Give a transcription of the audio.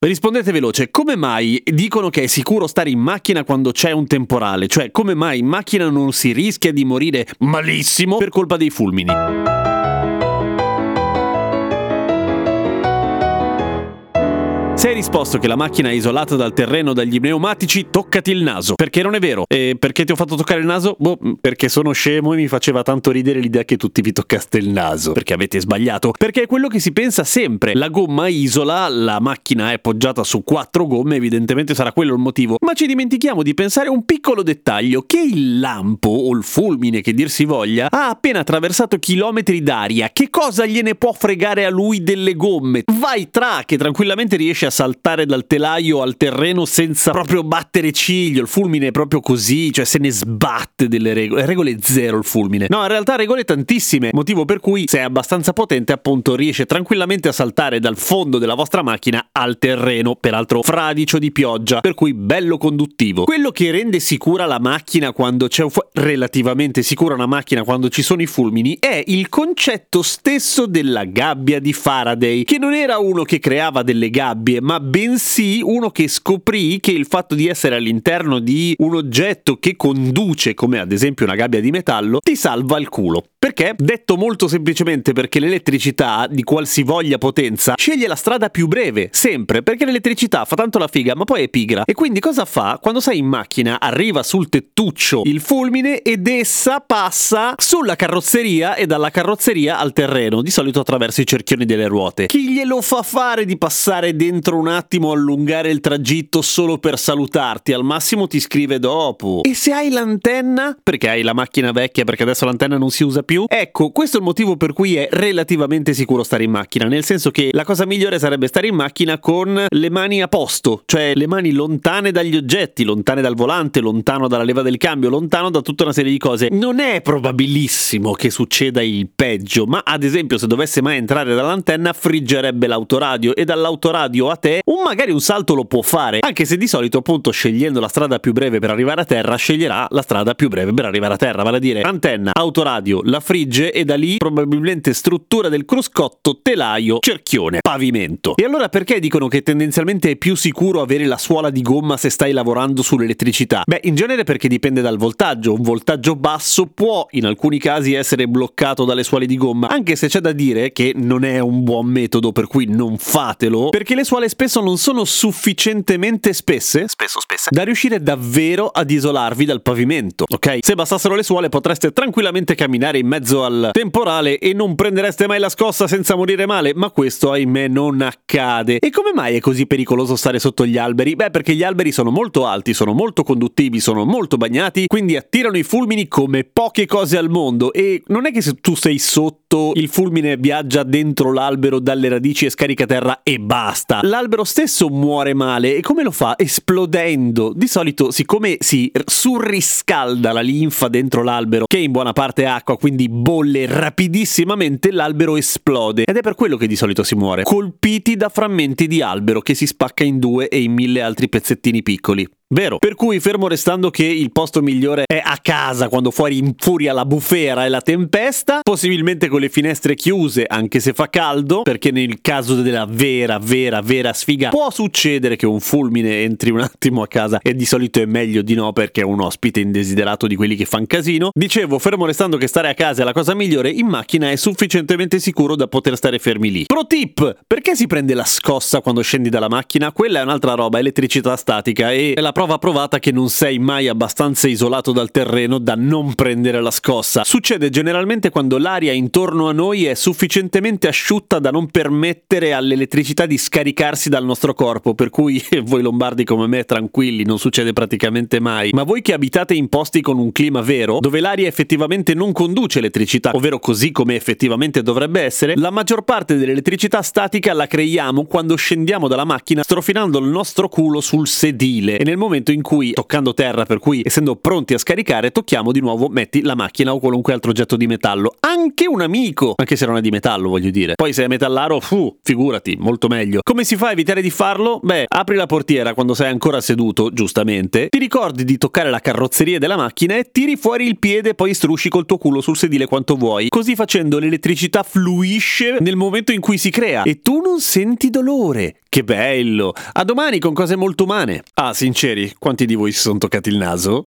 Rispondete veloce, come mai dicono che è sicuro stare in macchina quando c'è un temporale? Cioè, come mai in macchina non si rischia di morire malissimo per colpa dei fulmini? Se hai risposto che la macchina è isolata dal terreno dagli pneumatici, toccati il naso. Perché non è vero. E perché ti ho fatto toccare il naso? Boh, perché sono scemo e mi faceva tanto ridere l'idea che tutti vi toccaste il naso. Perché avete sbagliato. Perché è quello che si pensa sempre. La gomma isola, la macchina è poggiata su quattro gomme, evidentemente sarà quello il motivo. Ma ci dimentichiamo di pensare a un piccolo dettaglio, che il lampo, o il fulmine che dir si voglia, ha appena attraversato chilometri d'aria. Che cosa gliene può fregare a lui delle gomme? Vai tra, che tranquillamente riesce a a saltare dal telaio al terreno senza proprio battere ciglio. Il fulmine è proprio così, cioè se ne sbatte delle regole. Regole zero il fulmine. No, in realtà regole tantissime, motivo per cui se è abbastanza potente appunto riesce tranquillamente a saltare dal fondo della vostra macchina al terreno, peraltro fradicio di pioggia, per cui bello conduttivo. Quello che rende sicura la macchina quando c'è un fu- relativamente sicura una macchina quando ci sono i fulmini è il concetto stesso della gabbia di Faraday, che non era uno che creava delle gabbie ma bensì uno che scoprì che il fatto di essere all'interno di un oggetto che conduce, come ad esempio una gabbia di metallo, ti salva il culo. Perché? Detto molto semplicemente perché l'elettricità, di qualsivoglia potenza, sceglie la strada più breve, sempre, perché l'elettricità fa tanto la figa, ma poi è pigra. E quindi cosa fa? Quando sei in macchina, arriva sul tettuccio il fulmine ed essa passa sulla carrozzeria e dalla carrozzeria al terreno, di solito attraverso i cerchioni delle ruote. Chi glielo fa fare di passare dentro un attimo, allungare il tragitto solo per salutarti? Al massimo ti scrive dopo. E se hai l'antenna, perché hai la macchina vecchia, perché adesso l'antenna non si usa più. Ecco, questo è il motivo per cui è relativamente sicuro stare in macchina, nel senso che la cosa migliore sarebbe stare in macchina con le mani a posto, cioè le mani lontane dagli oggetti, lontane dal volante, lontano dalla leva del cambio, lontano da tutta una serie di cose. Non è probabilissimo che succeda il peggio, ma ad esempio se dovesse mai entrare dall'antenna friggerebbe l'autoradio e dall'autoradio a te un magari un salto lo può fare, anche se di solito appunto scegliendo la strada più breve per arrivare a terra sceglierà la strada più breve per arrivare a terra, vale a dire antenna, autoradio, la frigge e da lì probabilmente struttura del cruscotto, telaio, cerchione, pavimento. E allora perché dicono che tendenzialmente è più sicuro avere la suola di gomma se stai lavorando sull'elettricità? Beh, in genere perché dipende dal voltaggio. Un voltaggio basso può in alcuni casi essere bloccato dalle suole di gomma, anche se c'è da dire che non è un buon metodo per cui non fatelo, perché le suole spesso non sono sufficientemente spesse, spesso spesse, da riuscire davvero ad isolarvi dal pavimento, ok? Se bastassero le suole potreste tranquillamente camminare in mezzo al temporale e non prendereste mai la scossa senza morire male, ma questo ahimè non accade. E come mai è così pericoloso stare sotto gli alberi? Beh, perché gli alberi sono molto alti, sono molto conduttivi, sono molto bagnati, quindi attirano i fulmini come poche cose al mondo e non è che se tu sei sotto il fulmine viaggia dentro l'albero dalle radici e scarica terra e basta. L'albero stesso muore male e come lo fa? Esplodendo. Di solito, siccome si surriscalda la linfa dentro l'albero, che è in buona parte acqua, quindi quindi bolle rapidissimamente, l'albero esplode ed è per quello che di solito si muore, colpiti da frammenti di albero che si spacca in due e in mille altri pezzettini piccoli. Vero. Per cui, fermo restando che il posto migliore è a casa quando fuori infuria la bufera e la tempesta, possibilmente con le finestre chiuse, anche se fa caldo, perché nel caso della vera, vera, vera sfiga può succedere che un fulmine entri un attimo a casa e di solito è meglio di no perché è un ospite indesiderato di quelli che fan casino. Dicevo, fermo restando che stare a casa è la cosa migliore, in macchina è sufficientemente sicuro da poter stare fermi lì. Pro tip! Perché si prende la scossa quando scendi dalla macchina? Quella è un'altra roba, elettricità statica e la prova provata che non sei mai abbastanza isolato dal terreno da non prendere la scossa. Succede generalmente quando l'aria intorno a noi è sufficientemente asciutta da non permettere all'elettricità di scaricarsi dal nostro corpo, per cui voi lombardi come me tranquilli, non succede praticamente mai. Ma voi che abitate in posti con un clima vero, dove l'aria effettivamente non conduce elettricità, ovvero così come effettivamente dovrebbe essere, la maggior parte dell'elettricità statica la creiamo quando scendiamo dalla macchina strofinando il nostro culo sul sedile e nel momento momento in cui, toccando terra, per cui essendo pronti a scaricare, tocchiamo di nuovo, metti la macchina o qualunque altro oggetto di metallo. Anche un amico, anche se non è di metallo, voglio dire. Poi se è metallaro, fu, figurati, molto meglio. Come si fa a evitare di farlo? Beh, apri la portiera quando sei ancora seduto, giustamente, ti ricordi di toccare la carrozzeria della macchina e tiri fuori il piede, poi strusci col tuo culo sul sedile quanto vuoi. Così facendo l'elettricità fluisce nel momento in cui si crea e tu non senti dolore. Che bello! A domani con cose molto umane. Ah, sinceri, quanti di voi si sono toccati il naso?